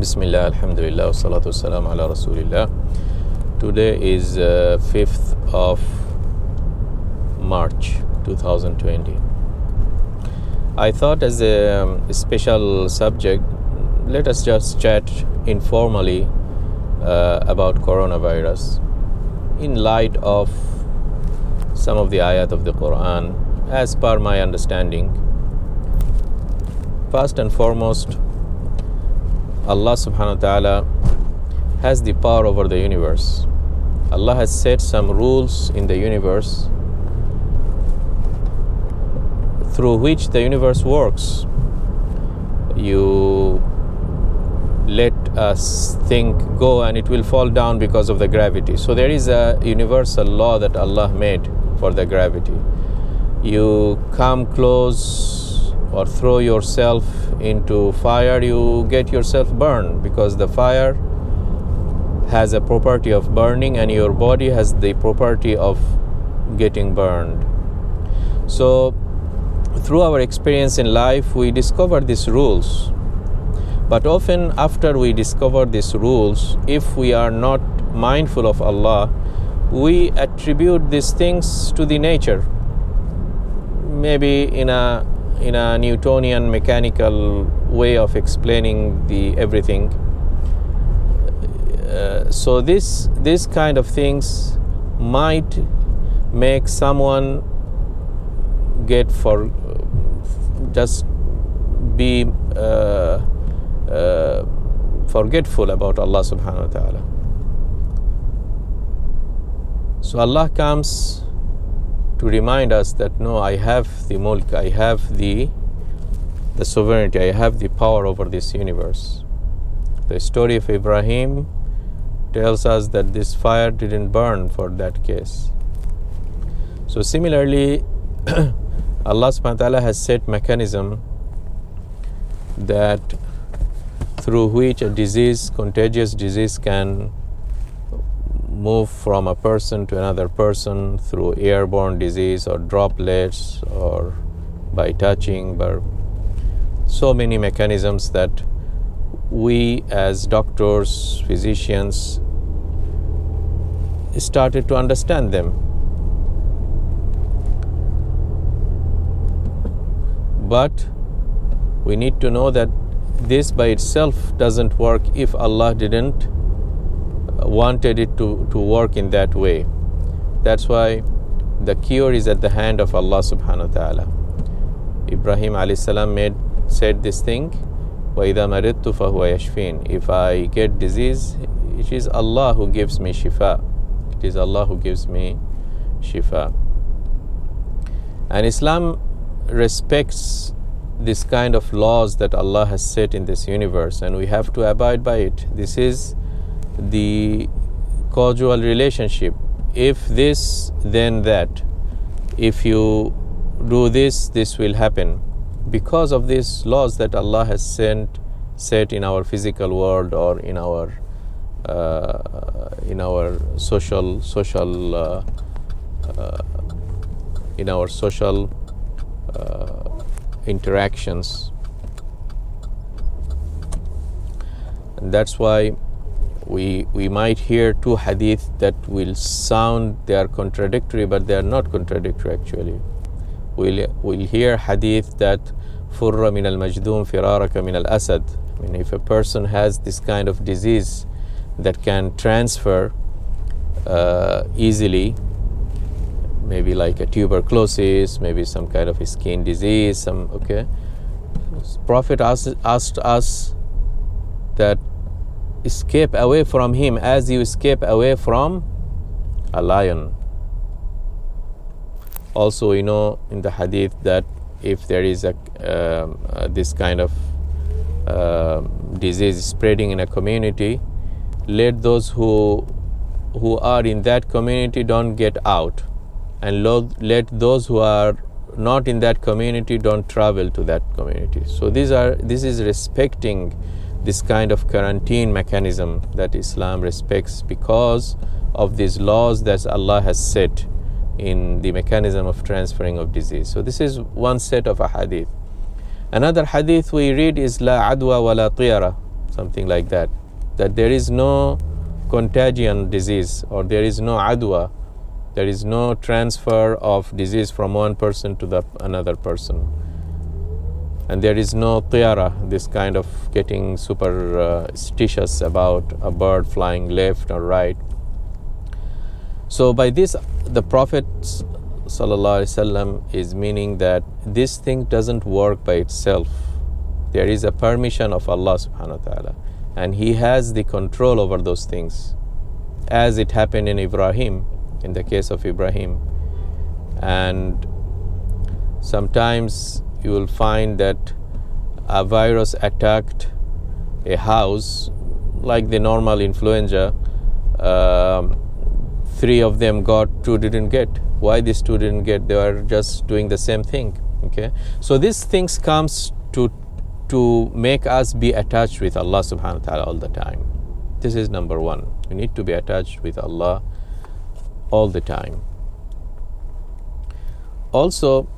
Bismillah, Alhamdulillah, salatu wassalam ala Rasulillah. Today is uh, 5th of March 2020. I thought, as a, um, special subject, let us just chat informally uh, about coronavirus in light of some of the ayat of the Quran, as per my understanding. First and foremost, Allah subhanahu wa ta'ala has the power over the universe. Allah has set some rules in the universe through which the universe works. You let us think go and it will fall down because of the gravity. So there is a universal law that Allah made for the gravity. You come close or throw yourself into fire, you get yourself burned because the fire has a property of burning and your body has the property of getting burned. So, through our experience in life, we discover these rules. But often, after we discover these rules, if we are not mindful of Allah, we attribute these things to the nature. Maybe in a in a Newtonian mechanical way of explaining the everything. Uh, so this this kind of things might make someone get for just be uh, uh, forgetful about Allah subhanahu wa ta'ala. So Allah comes to remind us that no, I have the mulk, I have the the sovereignty, I have the power over this universe. The story of Ibrahim tells us that this fire didn't burn for that case. So similarly, Allah subhanahu wa ta'ala has set mechanism that through which a disease, contagious disease can move from a person to another person through airborne disease or droplets or by touching, but so many mechanisms that we as doctors, physicians started to understand them. But we need to know that this by itself doesn't work if Allah didn't wanted it to, to work in that way. That's why the cure is at the hand of Allah subhanahu wa ta'ala. Ibrahim alayhi salam made said this thing وَإِذَا مَرِضْتُ فَهُوَ يَشْفِينَ If I get disease, it is Allah who gives me shifa. It is Allah who gives me shifa. And Islam respects this kind of laws that Allah has set in this universe and we have to abide by it. This is the causal relationship. If this, then that. If you do this, this will happen. Because of these laws that Allah has sent, set in our physical world or in our uh, in our social social uh, uh, in our social uh, interactions. And that's why we we might hear two hadith that will sound they are contradictory but they are not contradictory actually. We'll, we'll hear hadith that furra min al majdum firaraka min al asad. I mean if a person has this kind of disease that can transfer uh, easily maybe like a tuberculosis maybe some kind of skin disease some okay. Prophet asked, asked us that escape away from him as you escape away from a lion. Also, we know in the hadith that if there is a uh, uh, this kind of uh, disease spreading in a community, let those who who are in that community don't get out, and let those who are not in that community don't travel to that community. So these are this is respecting this kind of quarantine mechanism that Islam respects because of these laws that Allah has set in the mechanism of transferring of disease. So this is one set of a hadith. Another hadith we read is La adwa wa la something like that. That there is no contagion disease or there is no adwa, there is no transfer of disease from one person to the another person. And there is no tiara, this kind of getting superstitious uh, about a bird flying left or right. So by this, the Prophet ﷺ is meaning that this thing doesn't work by itself. There is a permission of Allah subhanahu wa ta'ala. And He has the control over those things. As it happened in Ibrahim, in the case of Ibrahim. And sometimes you will find that a virus attacked a house like the normal influenza. Um, three of them got, two didn't get. Why these two didn't get? They are just doing the same thing okay? So these things comes to to make us be attached with allah subhanahu wa ta'ala all the time. This is number one. We need to be attached with allah all the time. Also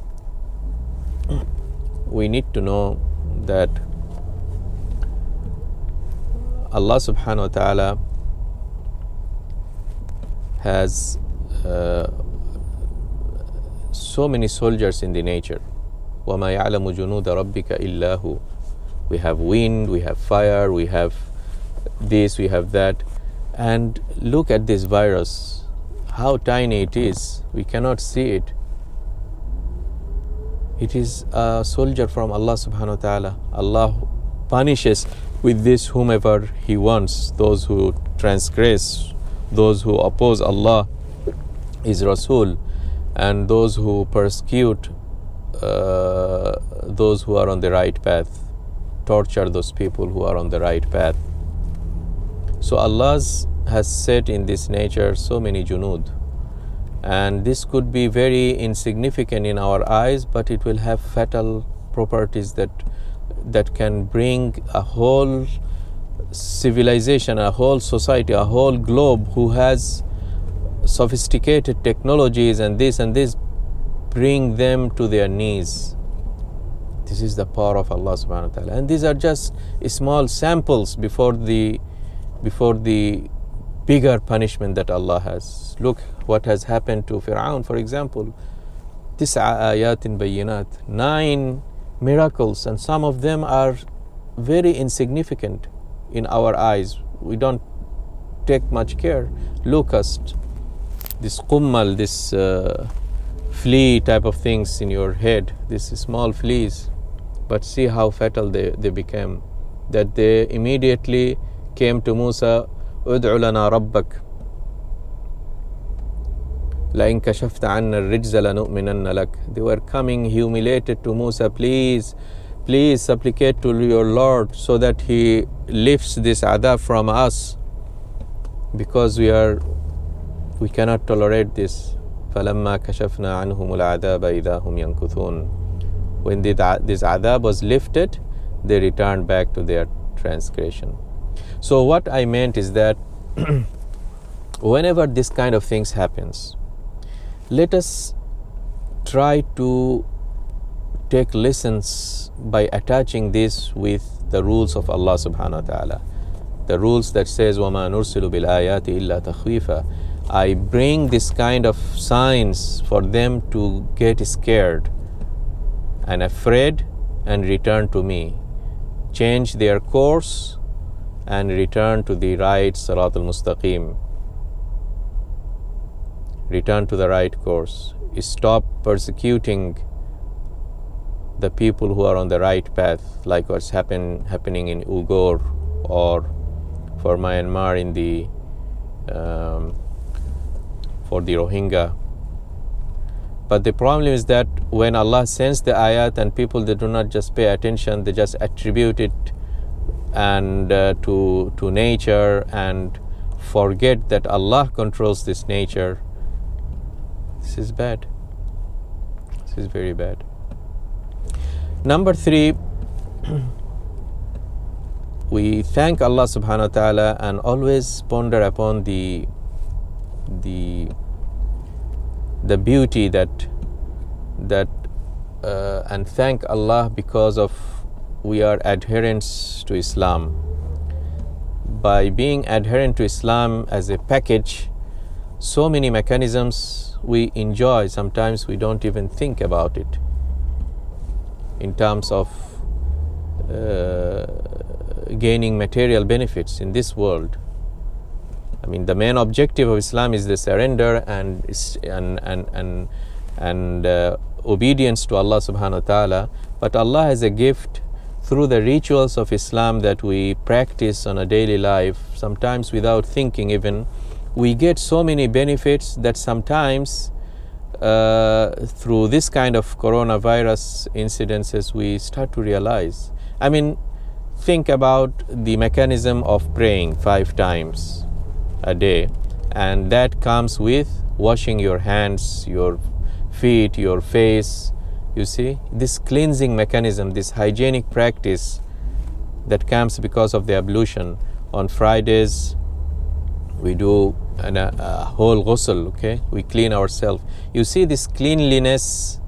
we need to know that allah subhanahu wa ta'ala has uh, so many soldiers in the nature. وَمَا يَعْلَمُ جُنُودَ رَبِّكَ إِلَّا هُ We have wind, we have fire, we have this, we have that. And look at this virus, how tiny it is. We cannot see it. It is a soldier from Allah subhanahu wa ta'ala. Allah punishes with this whomever He wants, those who transgress, those who oppose Allah, His Rasul and those who persecute uh, those who are on the right path, torture those people who are on the right path. So Allah has set in this nature so many junud, and this could be very insignificant in our eyes, but it will have fatal properties that that can bring a whole civilization, a whole society, a whole globe who has sophisticated technologies and this and this bring them to their knees. This is the power of Allah subhanahu wa ta'ala. And these are just small samples before the before the bigger punishment that Allah has. Look what has happened to Fir'aun, for example. This ayat in bayinat, nine miracles, and some of them are very insignificant in our eyes. We don't take much care. Locust, this kummal, this uh, flea type of things in your head, these small fleas, but see how fatal they, they became. That they immediately came to Musa, ادع لنا ربك They were coming humiliated to Musa, please, please supplicate to your Lord so that He lifts this adhab from us because we are, we cannot tolerate this. فَلَمَّا كَشَفْنَا عَنْهُمُ الْعَذَابَ إِذَا هُمْ يَنْكُثُونَ When this adhab was lifted, they returned back to their transgression. So what I meant is that whenever this kind of things happens, let us try to take lessons by attaching this with the rules of Allah subhanahu wa ta'ala. The rules that says, وَمَا نُرْسِلُ بِالْآيَاتِ إِلَّا تَخْوِيفًا I bring this kind of signs for them to get scared and afraid and return to me. Change their course and return to the right Sirat al-Mustaqim. Return to the right course. Stop persecuting the people who are on the right path, like what's happen, happening in Uyghur or for Myanmar in the um, for the Rohingya. But the problem is that when Allah sends the ayat and people they do not just pay attention, they just attribute it and uh, to to nature and forget that Allah controls this nature. This is bad. This is very bad. Number three, we thank Allah subhanahu wa ta'ala and always ponder upon the the the beauty that that uh, and thank Allah because of we are adherents to Islam by being adherent to Islam as a package, so many mechanisms we enjoy, sometimes we don't even think about it in terms of uh, gaining material benefits in this world. I mean, the main objective of Islam is the surrender and and and and, and uh, obedience to Allah Subhanahu wa Taala. But Allah has a gift through the rituals of Islam that we practice on a daily life, sometimes without thinking even, we get so many benefits that sometimes uh, through this kind of coronavirus incidences we start to realize. I mean, think about the mechanism of praying five times a day, and that comes with washing your hands, your feet, your face. You see, this cleansing mechanism, this hygienic practice that comes because of the ablution. On Fridays, we do an, a, a whole ghusl, okay? We clean ourselves. You see, this cleanliness,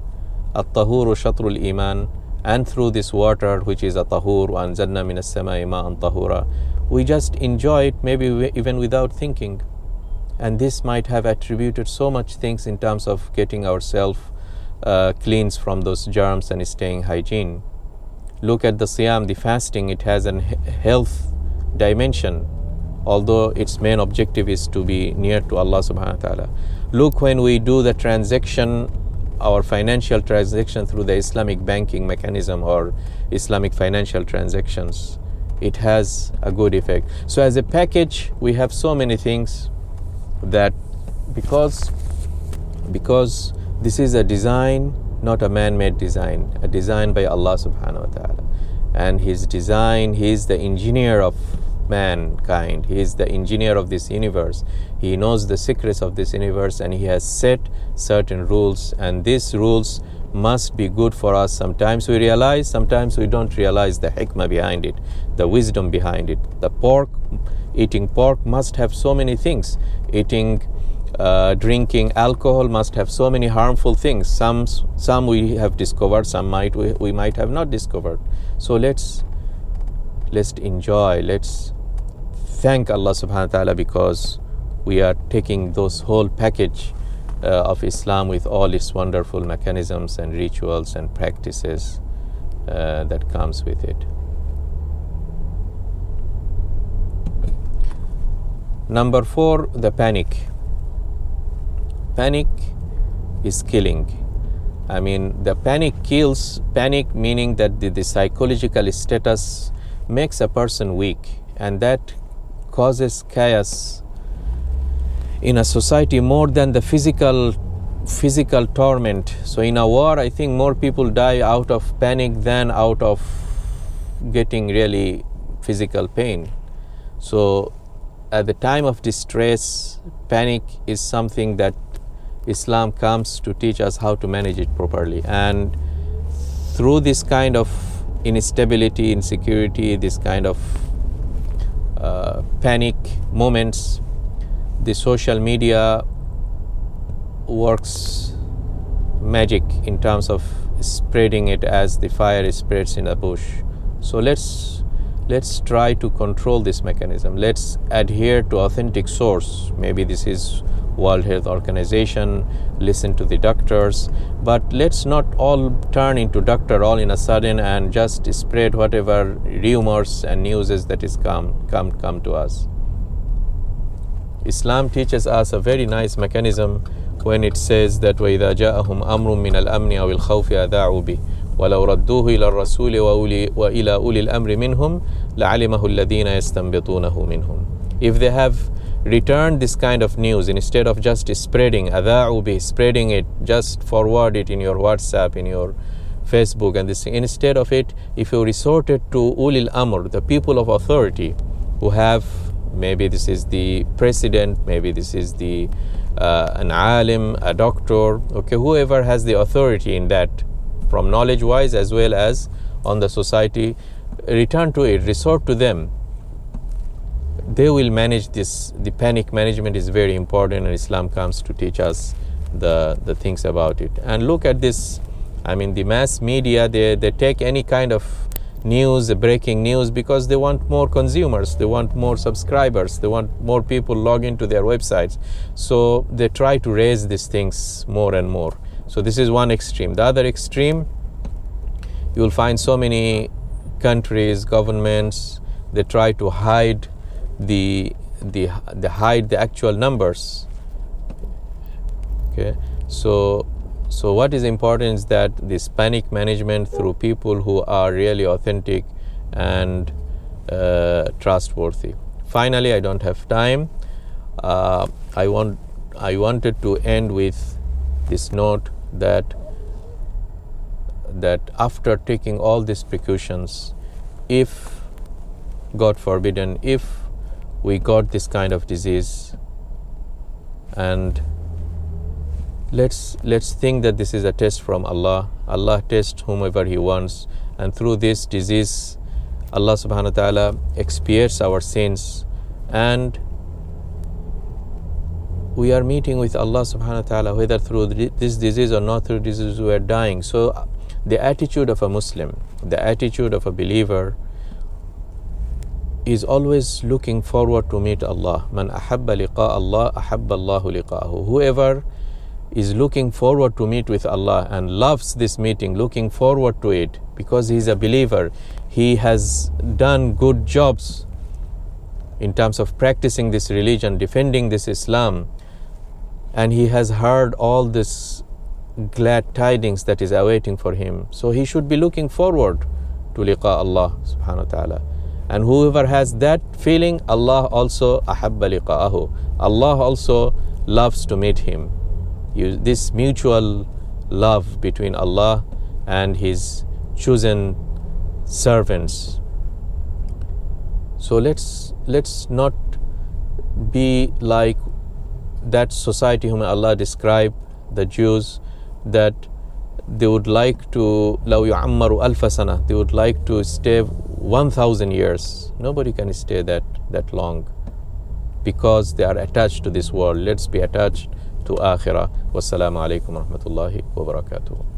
at-tahuru shatrul iman, and through this water, which is a tahur, وَأَنزَلْنَا مِنَ السَّمَاءِ مَاءً طَهُورًا we just enjoy it maybe even without thinking and this might have attributed so much things in terms of getting ourselves uh, cleansed from those germs and staying hygiene look at the siyam the fasting it has a health dimension although its main objective is to be near to allah subhanahu wa ta'ala look when we do the transaction our financial transaction through the islamic banking mechanism or islamic financial transactions it has a good effect. So, as a package, we have so many things that because because this is a design, not a man-made design, a design by Allah Subhanahu wa Taala, and His design, He is the engineer of mankind. He is the engineer of this universe. He knows the secrets of this universe, and He has set certain rules, and these rules must be good for us. Sometimes we realize, sometimes we don't realize the hikmah behind it, the wisdom behind it. The pork, eating pork must have so many things. Eating, uh, drinking alcohol must have so many harmful things. Some, some we have discovered, some might we, we might have not discovered. So let's let's enjoy. Let's thank Allah Subhanahu wa Taala because we are taking those whole package uh, of Islam with all its wonderful mechanisms and rituals and practices uh, that comes with it. Number four, the panic. Panic is killing. I mean, the panic kills, panic meaning that the, the psychological status makes a person weak and that causes chaos in a society more than the physical physical torment. So in a war i think more people die out of panic than out of getting really physical pain. So at the time of distress panic is something that islam comes to teach us how to manage it properly. And through this kind of instability insecurity this kind of uh, panic moments. The social media works magic in terms of spreading it as the fire spreads in a bush. So let's let's try to control this mechanism. Let's adhere to authentic source. Maybe this is world health organization listen to the doctors but let's not all turn into doctor all in a sudden and just spread whatever rumors and newses that is come come come to us Islam teaches us a very nice mechanism when it says that وَإِذَا جَاءَهُمْ أَمْرٌ مِّنَ الْأَمْنِ أَوِ الْخَوْفِ أَذَاعُوا بِهِ ولو ردوه إلى الرسول وإلى أولي الأمر منهم لعلمه الذين يستنبطونه منهم If they have return this kind of news instead of just spreading be spreading it just forward it in your whatsapp in your facebook and this instead of it if you resorted to ulil amr the people of authority who have maybe this is the president maybe this is the uh, an alim a doctor okay whoever has the authority in that from knowledge wise as well as on the society return to it resort to them they will manage this the panic management is very important and islam comes to teach us the the things about it and look at this i mean the mass media they they take any kind of news, breaking news, because they want more consumers, they want more subscribers, they want more people log into their websites. So they try to raise these things more and more. So this is one extreme. The other extreme, you will find so many countries, governments, they try to hide the the, the hide the actual numbers. Okay, so so, what is important is that this panic management through people who are really authentic and uh, trustworthy. Finally, I don't have time. Uh, I want I wanted to end with this note that that after taking all these precautions, if God forbidden, if we got this kind of disease and let's let's think that this is a test from Allah. Allah tests whomever He wants, and through this disease, Allah Subhanahu wa Taala expiates our sins, and we are meeting with Allah Subhanahu wa Taala whether through this disease or not through disease we are dying. So, the attitude of a Muslim, the attitude of a believer, is always looking forward to meet Allah. Man ahabba liqa Allah, ahabba Allahu liqa'ahu. Whoever is looking forward to meet with Allah and loves this meeting, looking forward to it because he is a believer. He has done good jobs in terms of practicing this religion, defending this Islam, and he has heard all this glad tidings that is awaiting for him. So he should be looking forward to liqa Allah subhanahu wa ta'ala. And whoever has that feeling, Allah also ahabba liqa'ahu. Allah also loves to meet him you, this mutual love between Allah and His chosen servants. So let's let's not be like that society whom Allah described, the Jews, that they would like to لو يعمر ألف سنة they would like to stay 1000 years nobody can stay that that long because they are attached to this world let's be attached to آخرة والسلام عليكم ورحمة الله وبركاته